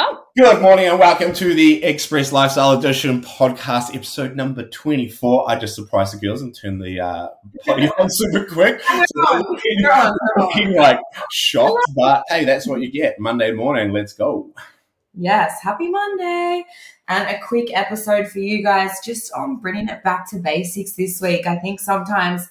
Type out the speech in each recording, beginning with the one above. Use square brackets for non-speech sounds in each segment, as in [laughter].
Oh. Good morning and welcome to the Express Lifestyle Edition podcast, episode number 24. I just surprised the girls and turned the uh, potty [laughs] on super quick. So they're looking, looking like shocked, but hey, that's what you get. Monday morning, let's go. Yes, happy Monday. And a quick episode for you guys just on bringing it back to basics this week. I think sometimes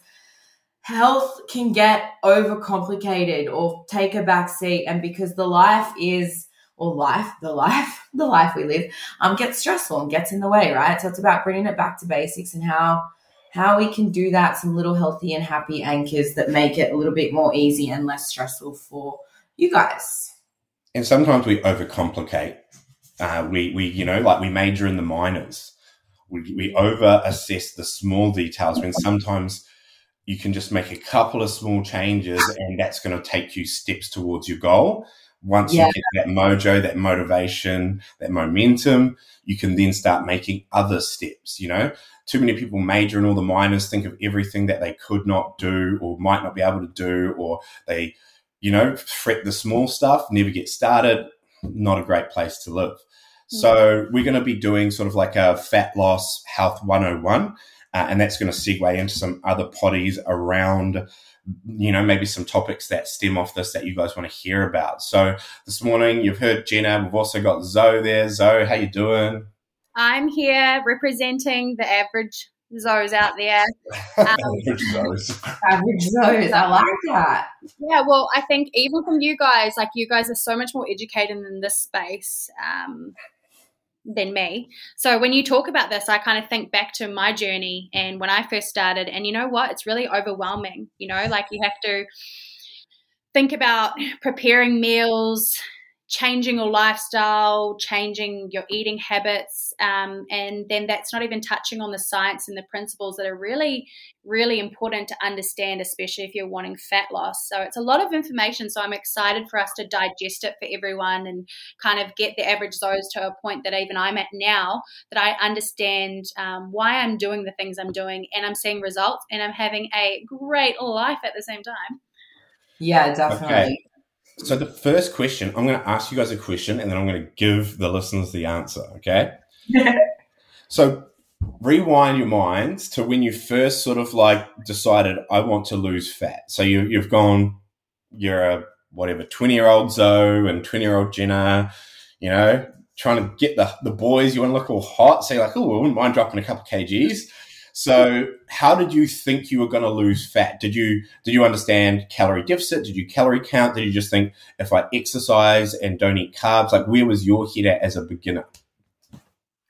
health can get overcomplicated or take a back seat, and because the life is or life, the life, [laughs] the life we live, um, gets stressful and gets in the way, right? So it's about bringing it back to basics and how how we can do that. Some little healthy and happy anchors that make it a little bit more easy and less stressful for you guys. And sometimes we overcomplicate. Uh, we we you know like we major in the minors. We we over assess the small details when sometimes you can just make a couple of small changes and that's going to take you steps towards your goal once yeah. you get that mojo, that motivation, that momentum, you can then start making other steps. You know, too many people major in all the minors, think of everything that they could not do or might not be able to do, or they, you know, fret the small stuff, never get started. Not a great place to live. Mm-hmm. So, we're going to be doing sort of like a fat loss health 101. Uh, and that's going to segue into some other potties around you know, maybe some topics that stem off this that you guys want to hear about. So this morning you've heard Jenna. We've also got Zoe there. Zoe, how you doing? I'm here representing the average Zoes out there. [laughs] Um, average Zoes. Average Zoes. I like that. Yeah, well, I think even from you guys, like you guys are so much more educated in this space. Um, than me. So when you talk about this, I kind of think back to my journey and when I first started. And you know what? It's really overwhelming. You know, like you have to think about preparing meals, changing your lifestyle, changing your eating habits, um, and then that's not even touching on the science and the principles that are really, really important to understand, especially if you're wanting fat loss. So it's a lot of information. So I'm excited for us to digest it for everyone and kind of get the average Zoes to a point that even I'm at now that I understand um, why I'm doing the things I'm doing and I'm seeing results and I'm having a great life at the same time. Yeah, definitely. Okay. So the first question, I'm going to ask you guys a question, and then I'm going to give the listeners the answer. Okay. [laughs] so rewind your minds to when you first sort of like decided I want to lose fat. So you, you've gone, you're a whatever 20 year old Zoe and 20 year old Jenna, you know, trying to get the, the boys, you want to look all hot. So you're like, oh, I wouldn't mind dropping a couple of kgs. So, how did you think you were going to lose fat? Did you did you understand calorie deficit? Did you calorie count? Did you just think if I exercise and don't eat carbs, like where was your head at as a beginner?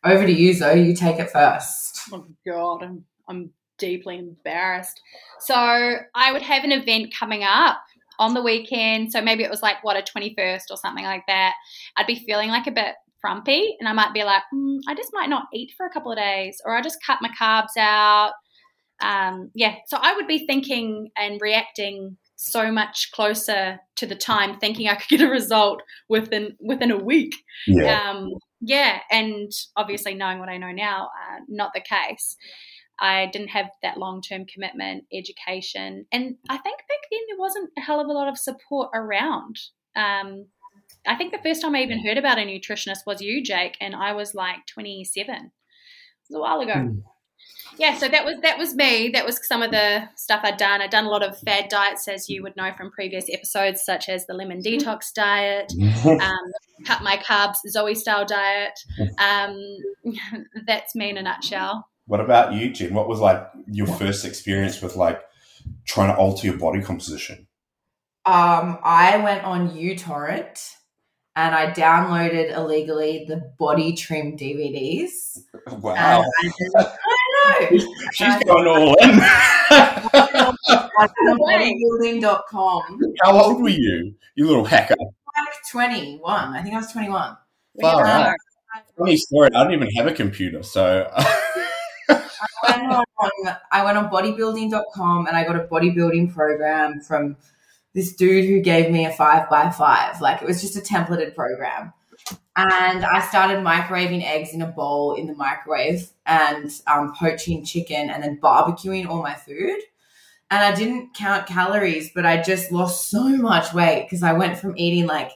Over to you, Zoe. You take it first. Oh God, I'm I'm deeply embarrassed. So I would have an event coming up on the weekend. So maybe it was like what a 21st or something like that. I'd be feeling like a bit frumpy and I might be like, mm, I just might not eat for a couple of days or I just cut my carbs out. Um, yeah, so I would be thinking and reacting so much closer to the time, thinking I could get a result within within a week. Yeah, um, yeah, and obviously knowing what I know now, uh, not the case. I didn't have that long term commitment, education, and I think back then there wasn't a hell of a lot of support around. Um, I think the first time I even heard about a nutritionist was you, Jake, and I was like 27. It was a while ago. Mm. Yeah, so that was that was me. That was some of the stuff I'd done. I'd done a lot of fad diets, as you would know from previous episodes, such as the lemon detox diet, [laughs] um, cut my carbs, Zoe style diet. [laughs] Um, [laughs] that's me in a nutshell. What about you, Jen? What was like your first experience with like trying to alter your body composition? Um, I went on uTorrent and I downloaded illegally the body trim DVDs. [laughs] Wow. I, I know. [laughs] She's gone all in. [laughs] bodybuilding.com. How old were you, you little hacker? Like 21. I think I was 21. Far out. Funny story. I don't even have a computer, so. I went on I went on bodybuilding.com and I got a bodybuilding program from this dude who gave me a five by five. Like it was just a templated program. And I started microwaving eggs in a bowl in the microwave and um, poaching chicken and then barbecuing all my food. And I didn't count calories, but I just lost so much weight because I went from eating like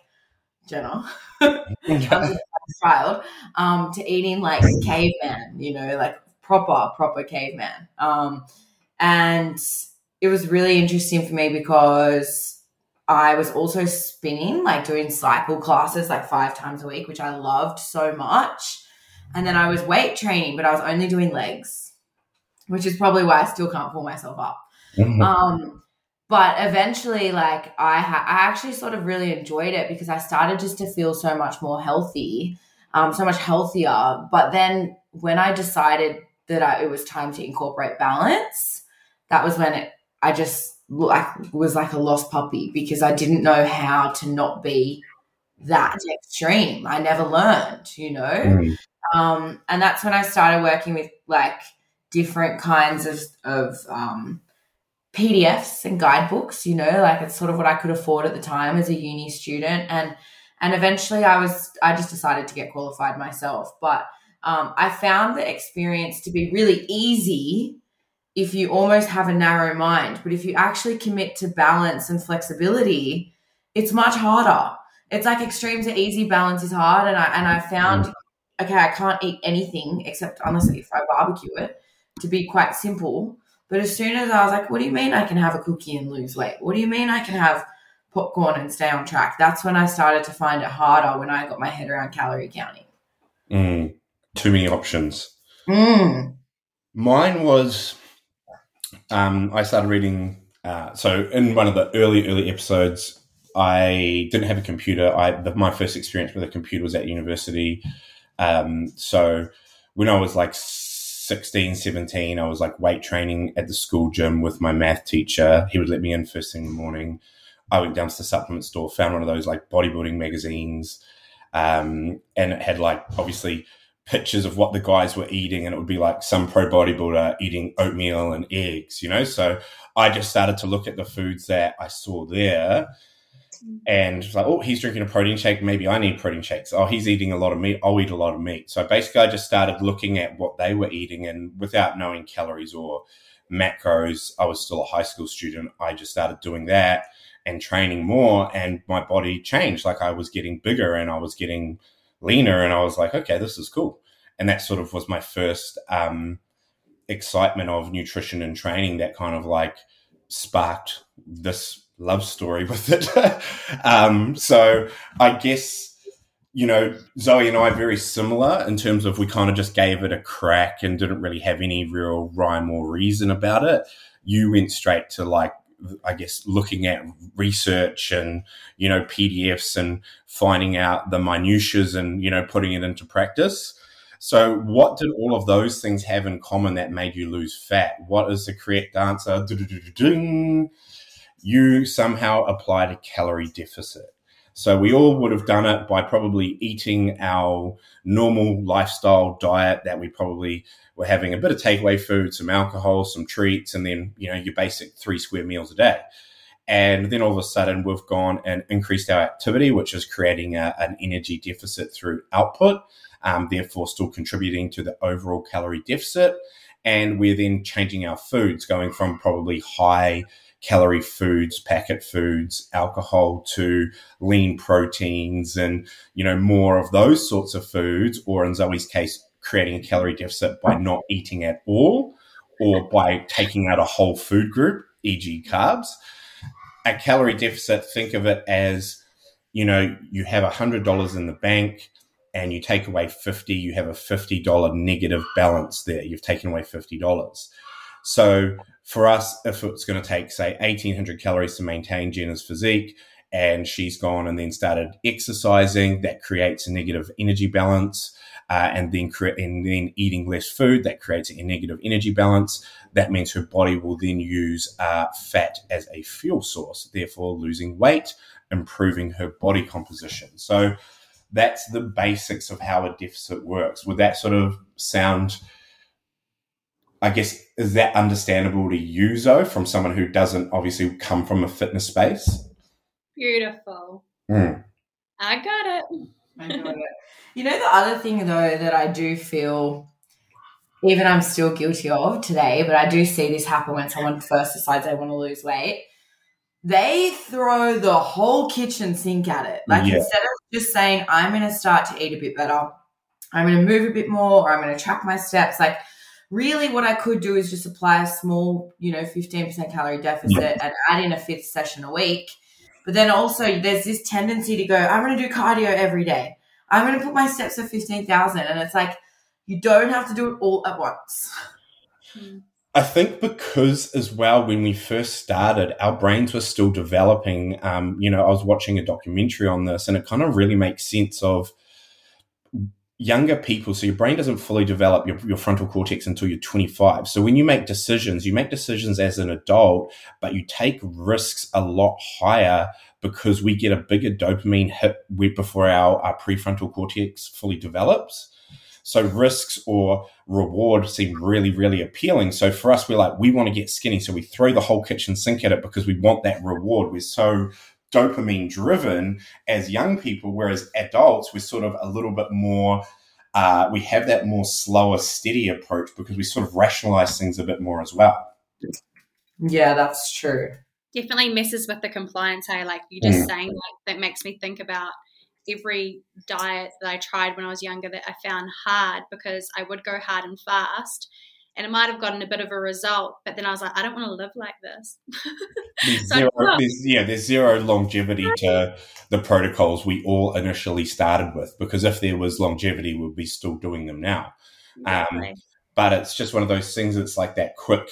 Jenna, [laughs] [laughs] child um, to eating like caveman, you know, like proper, proper caveman. Um, and it was really interesting for me because I was also spinning, like doing cycle classes like five times a week, which I loved so much. And then I was weight training, but I was only doing legs, which is probably why I still can't pull myself up. Mm-hmm. Um, but eventually, like I, ha- I actually sort of really enjoyed it because I started just to feel so much more healthy, um, so much healthier. But then when I decided that I, it was time to incorporate balance, that was when it, I just like was like a lost puppy because I didn't know how to not be that extreme. I never learned, you know. Mm. Um, and that's when I started working with like different kinds of of um, PDFs and guidebooks. You know, like it's sort of what I could afford at the time as a uni student, and and eventually I was I just decided to get qualified myself. But um, I found the experience to be really easy if you almost have a narrow mind. But if you actually commit to balance and flexibility, it's much harder. It's like extremes are easy, balance is hard. And I and I found okay, I can't eat anything except unless if I barbecue it to be quite simple. But as soon as I was like, what do you mean I can have a cookie and lose weight? What do you mean I can have popcorn and stay on track? That's when I started to find it harder when I got my head around calorie counting. Mm. Too many options. Mm. Mine was um, I started reading. Uh, so in one of the early early episodes, I didn't have a computer. I the, my first experience with a computer was at university. Um, so when I was like 16, 17, I was like weight training at the school gym with my math teacher. He would let me in first thing in the morning. I went down to the supplement store, found one of those like bodybuilding magazines, um, and it had like obviously pictures of what the guys were eating, and it would be like some pro bodybuilder eating oatmeal and eggs, you know. So I just started to look at the foods that I saw there, and like, oh, he's drinking a protein shake. Maybe I need protein shakes. Oh, he's eating a lot of meat. I'll eat a lot of meat. So basically, I just started looking at what they were eating, and without knowing calories or macros, I was still a high school student. I just started doing that and training more, and my body changed. Like I was getting bigger, and I was getting leaner, and I was like, okay, this is cool. And that sort of was my first um, excitement of nutrition and training. That kind of like sparked this love story [laughs] with it. um, so I guess you know Zoe and I are very similar in terms of we kind of just gave it a crack and didn't really have any real rhyme or reason about it. You went straight to like I guess looking at research and you know PDFs and finding out the minutiae and you know putting it into practice. So, what did all of those things have in common that made you lose fat? What is the correct answer? You somehow applied a calorie deficit. So, we all would have done it by probably eating our normal lifestyle diet that we probably were having a bit of takeaway food, some alcohol, some treats, and then, you know, your basic three square meals a day. And then all of a sudden, we've gone and increased our activity, which is creating a, an energy deficit through output um, therefore still contributing to the overall calorie deficit. And we're then changing our foods, going from probably high calorie foods, packet foods, alcohol to lean proteins and, you know, more of those sorts of foods, or in Zoe's case, creating a calorie deficit by not eating at all or by taking out a whole food group, e.g., carbs. A calorie deficit, think of it as, you know, you have $100 in the bank and you take away 50, you have a $50 negative balance there. You've taken away $50. So for us, if it's going to take, say, 1800 calories to maintain Jenna's physique, and she's gone and then started exercising, that creates a negative energy balance. Uh, and then cre- and then eating less food that creates a negative energy balance. That means her body will then use uh, fat as a fuel source, therefore losing weight, improving her body composition. So that's the basics of how a deficit works. Would that sort of sound? I guess is that understandable to you, Zoe, from someone who doesn't obviously come from a fitness space? Beautiful. Mm. I got it. I got it. You know, the other thing though that I do feel, even I'm still guilty of today, but I do see this happen when someone first decides they want to lose weight. they throw the whole kitchen sink at it. Like Yeah. instead of just saying, I'm going to start to eat a bit better, I'm going to move a bit more, or I'm going to track my steps. Like, really, what I could do is just apply a small, you know, 15% calorie deficit and add in a fifth session a week. But then also, there's this tendency to go, I'm going to do cardio every day. I'm going to put my steps at 15,000. And it's like, you don't have to do it all at once. I think because as well, when we first started, our brains were still developing. Um, you know, I was watching a documentary on this, and it kind of really makes sense of younger people. So your brain doesn't fully develop your, your frontal cortex until you're 25. So when you make decisions, you make decisions as an adult, but you take risks a lot higher because we get a bigger dopamine hit before our, our prefrontal cortex fully develops. So risks or reward seem really, really appealing. So for us, we're like, we want to get skinny. So we throw the whole kitchen sink at it because we want that reward. We're so dopamine driven as young people, whereas adults, we're sort of a little bit more, uh, we have that more slower, steady approach because we sort of rationalize things a bit more as well. Yeah, that's true. Definitely messes with the compliance. Hey, like you just Mm. saying that, that makes me think about every diet that I tried when I was younger that I found hard because I would go hard and fast. And it might have gotten a bit of a result, but then I was like, I don't want to live like this. [laughs] There's So- zero, there's, yeah, there's zero longevity to the protocols we all initially started with because if there was longevity, we'd be still doing them now. Um, but it's just one of those things. It's like that quick,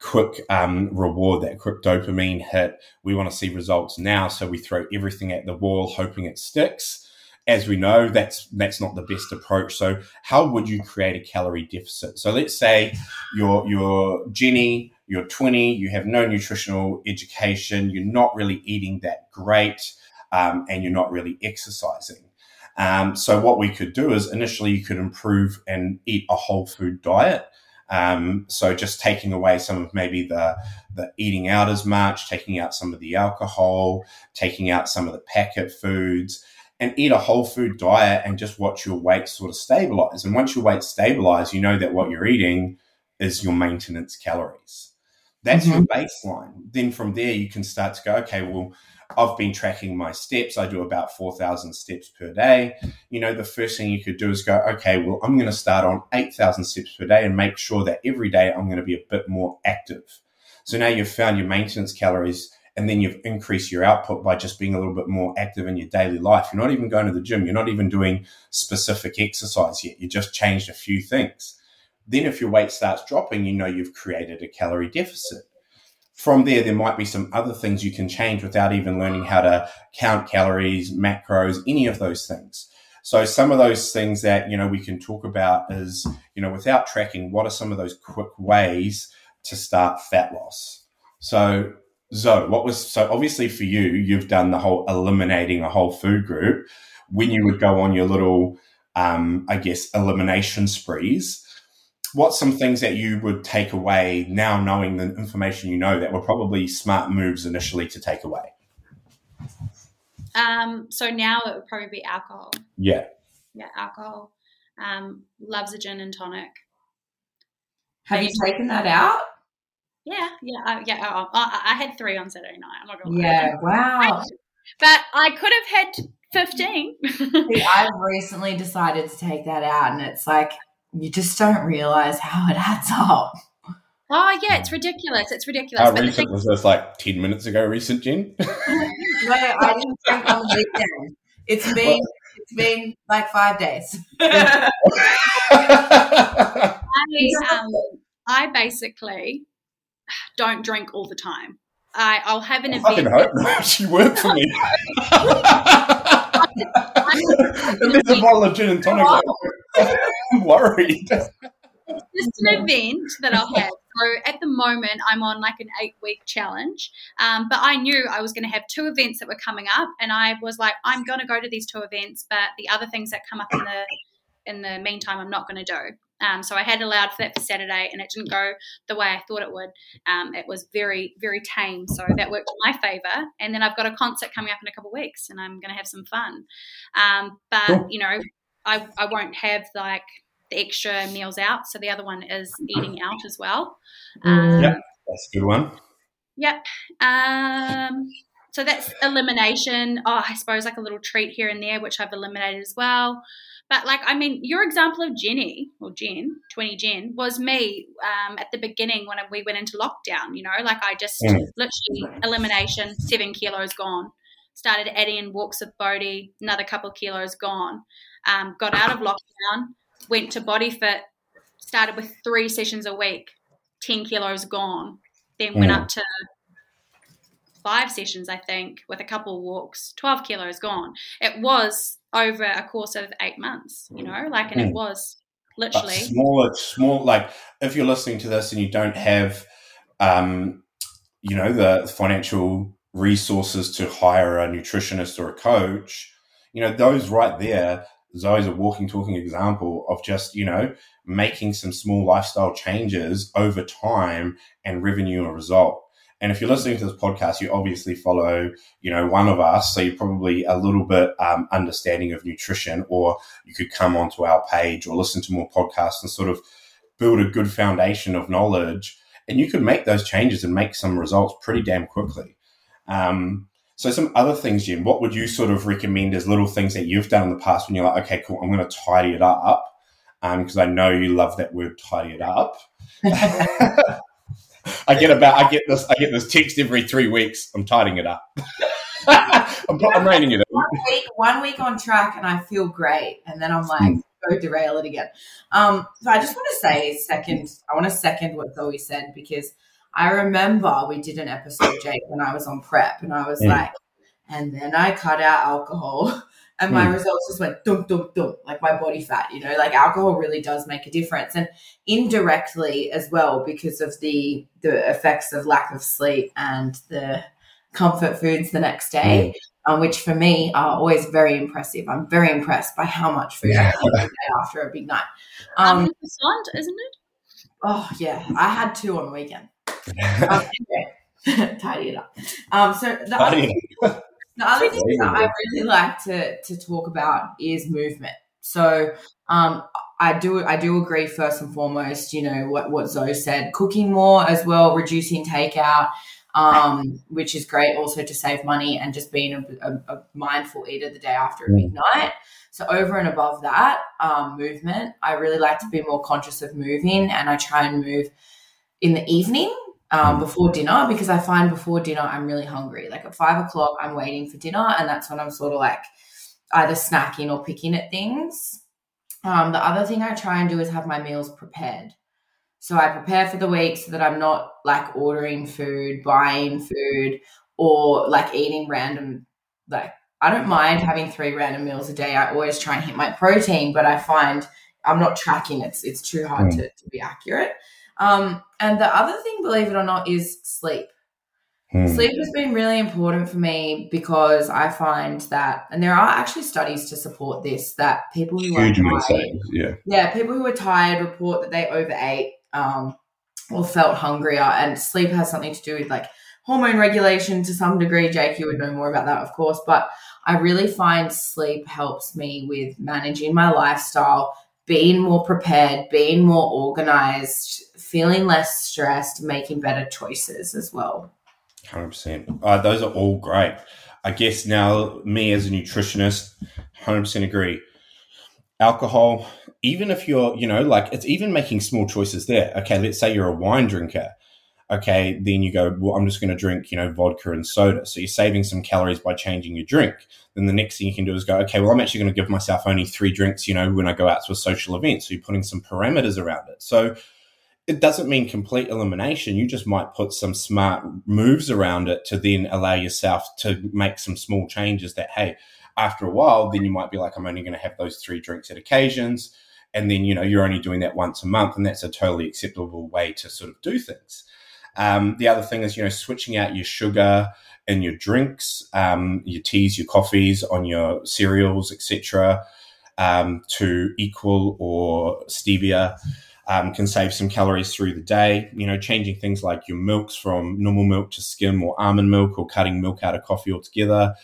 quick um, reward, that quick dopamine hit. We want to see results now, so we throw everything at the wall, hoping it sticks. As we know, that's that's not the best approach. So, how would you create a calorie deficit? So, let's say you're you're Jenny, you're 20, you have no nutritional education, you're not really eating that great, um, and you're not really exercising. Um, so what we could do is initially you could improve and eat a whole food diet. Um, so just taking away some of maybe the the eating out as much, taking out some of the alcohol, taking out some of the packet foods, and eat a whole food diet and just watch your weight sort of stabilize. And once your weight stabilize, you know that what you're eating is your maintenance calories. That's your mm-hmm. baseline. Then from there you can start to go, okay, well, I've been tracking my steps. I do about 4,000 steps per day. You know, the first thing you could do is go, okay, well, I'm going to start on 8,000 steps per day and make sure that every day I'm going to be a bit more active. So now you've found your maintenance calories and then you've increased your output by just being a little bit more active in your daily life. You're not even going to the gym. You're not even doing specific exercise yet. You just changed a few things. Then if your weight starts dropping, you know you've created a calorie deficit from there, there might be some other things you can change without even learning how to count calories, macros, any of those things. So some of those things that, you know, we can talk about is, you know, without tracking, what are some of those quick ways to start fat loss? So Zoe, what was, so obviously for you, you've done the whole eliminating a whole food group. When you would go on your little, um, I guess, elimination sprees, what's some things that you would take away now knowing the information you know that were probably smart moves initially to take away Um, so now it would probably be alcohol. yeah Yeah, alcohol. Um, loves a gin and tonic. Have you taken that out? Yeah, yeah, uh, yeah. uh, I, I had three on Saturday night. I'm not gonna lie. Yeah, wow. but I could have had fifteen. [laughs] See, I've recently decided to take that out, and it's like you just don't realize how it adds up. oh yeah, it's ridiculous. It's ridiculous. how but recent thing, was this like 10 minutes ago recent jen [laughs] No, I didn't drink on the weekend. It's been it's been like five days. [laughs] I, um, I basically don't drink all the time. I, I'll have an I event. hope not. She worked for me. [laughs] and there's a bottle of gin and tonic. [laughs] I'm worried. It's just an event that I'll have. So at the moment, I'm on like an eight week challenge. Um, but I knew I was going to have two events that were coming up, and I was like, I'm going to go to these two events, but the other things that come up in the in the meantime, I'm not going to do. Um, so I had allowed for that for Saturday, and it didn't go the way I thought it would. Um, it was very, very tame, so that worked in my favor. And then I've got a concert coming up in a couple of weeks, and I'm going to have some fun. Um, but Cool. you know, I I won't have like the extra meals out. So the other one is eating out as well. Um, Mm. Yep. That's a good one. Yep. Um, so that's elimination. Oh, I suppose like a little treat here and there, which I've eliminated as well. But like, I mean, your example of Jenny or Jen, 20 Jen, was me um, at the beginning when we went into lockdown. You know, like I just mm. literally elimination, seven kilos gone. Started adding in walks with Bodhi, another couple of kilos gone. Um, got out of lockdown, went to Body Fit, started with three sessions a week, 10 kilos gone. Then went mm. up to five sessions, I think, with a couple of walks, 12 kilos gone. It was over a course of eight months, you know, like, and mm. it was literally but small, small, like if you're listening to this and you don't have, um, you know, the financial resources to hire a nutritionist or a coach, you know, those right there, Zoe's a walking, talking example of just, you know, making some small lifestyle changes over time and revenue a result. And if you're listening to this podcast, you obviously follow, you know, one of us. So you're probably a little bit um, understanding of nutrition, or you could come onto our page or listen to more podcasts and sort of build a good foundation of knowledge. And you could make those changes and make some results pretty damn quickly. Um, so some other things, Jen, what would you sort of recommend as little things that you've done in the past when you're like, okay, cool, I'm going to tidy it up because um, I know you love that word, tidy it up. [laughs] [laughs] I get about I get this I get this text every three weeks. I'm tidying it up. [laughs] I'm, I'm it. One week, one week on track, and I feel great, and then I'm like, mm. go derail it again. Um, so I just want to say second. I want to second what Zoe said because I remember we did an episode, Jake, when I was on prep, and I was mm. like, and then I cut out alcohol [laughs] and my mm. results just went dum dum dum like my body fat you know like alcohol really does make a difference. And indirectly as well because of the the effects of lack of sleep and the comfort foods the next day mm. um, which for me are always very impressive. I'm very impressed by how much food yeah. i eat after a big night. Um, um isn't it? oh yeah. I had two on the weekend. [laughs] Um, anyway, [laughs] tidy it up. Um so the other, the other thing that I really like to to talk about is movement. So um, I do I do agree first and foremost, you know, what, what Zoe said, cooking more as well, reducing takeout, um, which is great also to save money and just being a, a, a mindful eater the day after a big mm. night. So over and above that, um, movement, I really like to be more conscious of moving and I try and move in the evening um, mm. before dinner because I find before dinner I'm really hungry. Like at five o'clock, I'm waiting for dinner, and that's when I'm sort of like either snacking or picking at things. Um, the other thing I try and do is have my meals prepared. So I prepare for the week so that I'm not like ordering food, buying food, or like eating random. Like I don't mind having three random meals a day. I always try and hit my protein, but I find I'm not tracking. It's it's too hard mm. to, to be accurate. Um, and the other thing, believe it or not, is sleep. Hmm. Sleep has been really important for me because I find that, and there are actually studies to support this, that people who Huge are tired, yeah, yeah, people who are tired report that they overate um, or felt hungrier, and sleep has something to do with like hormone regulation to some degree. Jake, you would know more about that, of course, but I really find sleep helps me with managing my lifestyle, being more prepared, being more organized, feeling less stressed, making better choices as well. 100%. Uh, those are all great. I guess now, me as a nutritionist, 100% agree. Alcohol, even if you're, you know, like it's even making small choices there. Okay, let's say you're a wine drinker. Okay, then you go, well, I'm just going to drink, you know, vodka and soda. So you're saving some calories by changing your drink. Then the next thing you can do is go, okay, well, I'm actually going to give myself only three drinks, you know, when I go out to a social event. So you're putting some parameters around it. So it doesn't mean complete elimination. You just might put some smart moves around it to then allow yourself to make some small changes that, hey, after a while, then you might be like, I'm only going to have those three drinks at occasions. And then, you know, you're only doing that once a month. And that's a totally acceptable way to sort of do things. Um, the other thing is, you know, switching out your sugar in your drinks, um, your teas, your coffees, on your cereals, etc., um, to equal or stevia um, can save some calories through the day. You know, changing things like your milks from normal milk to skim or almond milk or cutting milk out of coffee altogether.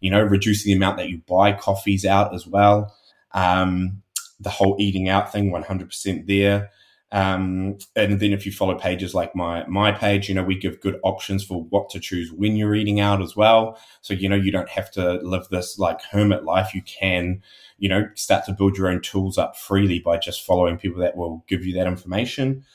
You know, reducing the amount that you buy coffees out as well. Um, the whole eating out thing, 100% there. Um, and then if you follow pages like my my page, you know we give good options for what to choose when you're eating out as well. So you know you don't have to live this like hermit life. You can you know start to build your own tools up freely by just following people that will give you that information.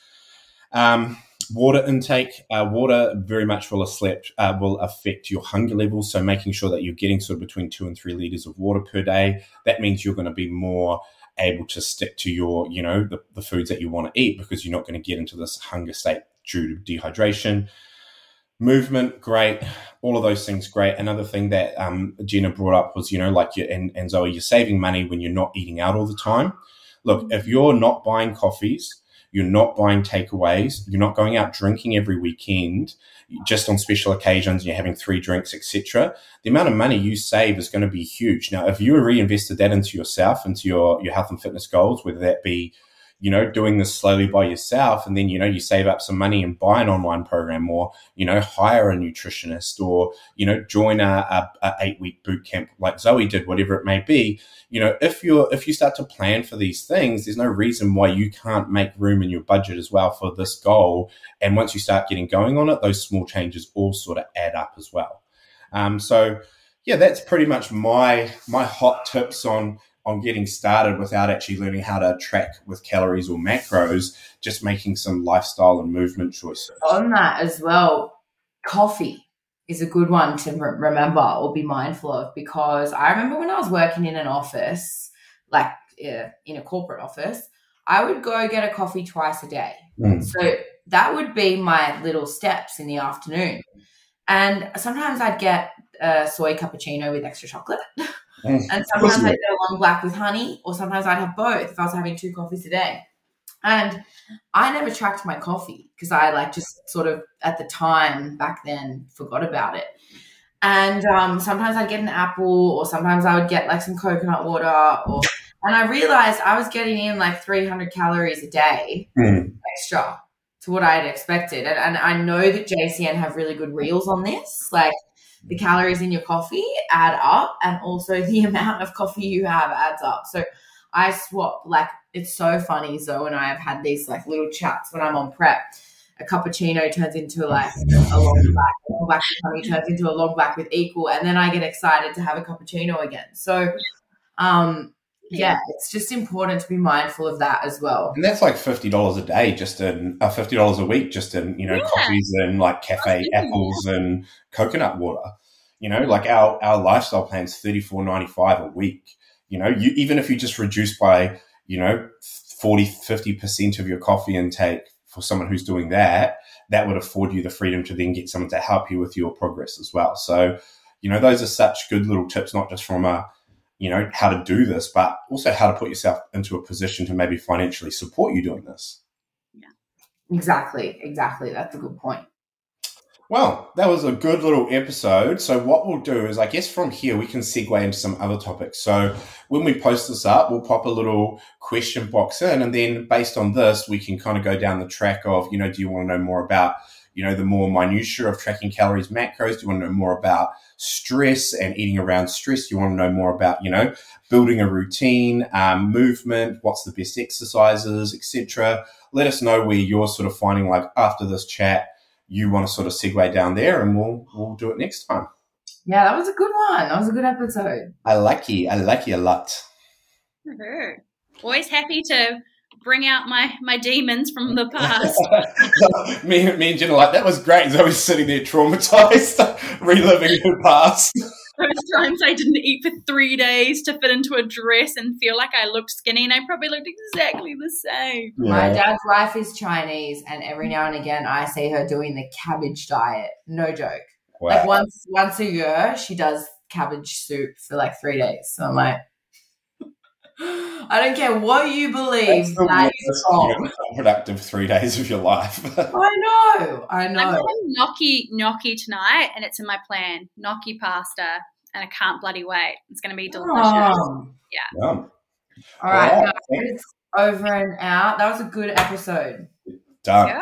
Um, water intake, uh, water very much will affect, uh, will affect your hunger levels. So making sure that you're getting sort of between two and three liters of water per day. That means you're going to be more able to stick to your, you know, the, the foods that you want to eat because you're not going to get into this hunger state due to dehydration. Movement, great. All of those things, great. Another thing that um, Jenna brought up was, you know, like you and, and Zoe, you're saving money when you're not eating out all the time. Look, if you're not buying coffees, you're not buying takeaways, you're not going out drinking every weekend, just on special occasions, you're having three drinks, etc. The amount of money you save is going to be huge. Now, if you reinvested that into yourself, into your, your health and fitness goals, whether that be you know, doing this slowly by yourself. And then, you know, you save up some money and buy an online program or, you know, hire a nutritionist or, you know, join a, a, a eight week boot camp like Zoe did, whatever it may be. You know, if you're, if you start to plan for these things, there's no reason why you can't make room in your budget as well for this goal. And once you start getting going on it, those small changes all sort of add up as well. Um, so, yeah, that's pretty much my my hot tips on on getting started without actually learning how to track with calories or macros, just making some lifestyle and movement choices. On that as well, coffee is a good one to re- remember or be mindful of because I remember when I was working in an office, like uh, in a corporate office, I would go get a coffee twice a day. Mm. So that would be my little steps in the afternoon. And sometimes I'd get a soy cappuccino with extra chocolate. [laughs] Mm. And sometimes I'd get a long black with honey, or sometimes I'd have both if I was having two coffees a day. And I never tracked my coffee because I like just sort of at the time back then forgot about it. And um, sometimes I'd get an apple, or sometimes I would get like some coconut water, or and I realized I was getting in like 300 calories a day mm. extra to what I had expected. And, and I know that JCN have really good reels on this. Like the calories in your coffee add up and also the [laughs] amount of coffee you have adds up. So I swap like it's so funny. Zoe and I have had these like little chats when I'm on prep. A cappuccino turns into like a long black, a long black turns into a long black with equal, and then I get excited to have a cappuccino again. So um yeah, it's just important to be mindful of that as well. And that's like fifty dollars a day, just in uh, fifty dollars a week, just in you know yeah. coffees and like cafe oh, apples and coconut water. You know, like our our lifestyle plan's thirty four ninety five a week. You know, you even if you just reduce by you know 40 50 percent of your coffee intake for someone who's doing that, that would afford you the freedom to then get someone to help you with your progress as well. So, you know, those are such good little tips, not just from a you know, how to do this, but also how to put yourself into a position to maybe financially support you doing this. Yeah. Exactly. Exactly. That's a good point. Well, that was a good little episode. So, what we'll do is, I guess from here, we can segue into some other topics. So, when we post this up, we'll pop a little question box in. And then, based on this, we can kind of go down the track of, you know, do you want to know more about you know, the more minutiae of tracking calories, macros? Do you want to know more about stress and eating around stress? Do you want to know more about, you know, building a routine, um, movement, what's the best exercises, etc. Let us know where you're sort of finding like after this chat, you want to sort of segue down there and we'll we'll do it next time. Yeah, that was a good one. That was a good episode. I like you. I like you a lot. [laughs] Mm-hmm. Always happy to bring out my my demons from the past. [laughs] me, me and Jenna like that was great. I was sitting there traumatized, [laughs] reliving the past. Those times I didn't eat for three days to fit into a dress and feel like I looked skinny, and I probably looked exactly the same. Yeah. My dad's wife is Chinese, and every now and again I see her doing the cabbage diet. No joke. Wow. Like once once a year, she does cabbage soup for like three days. So I'm like, I don't care what you believe. That is wrong. Productive three days of your life. [laughs] I know. I know. I'm having gnocchi gnocchi tonight, and it's in my plan. Gnocchi pasta, and I can't bloody wait. It's going to be delicious. Oh. Yeah. Yum. All right, All right. Guys, over and out. That was a good episode. Done. Yeah.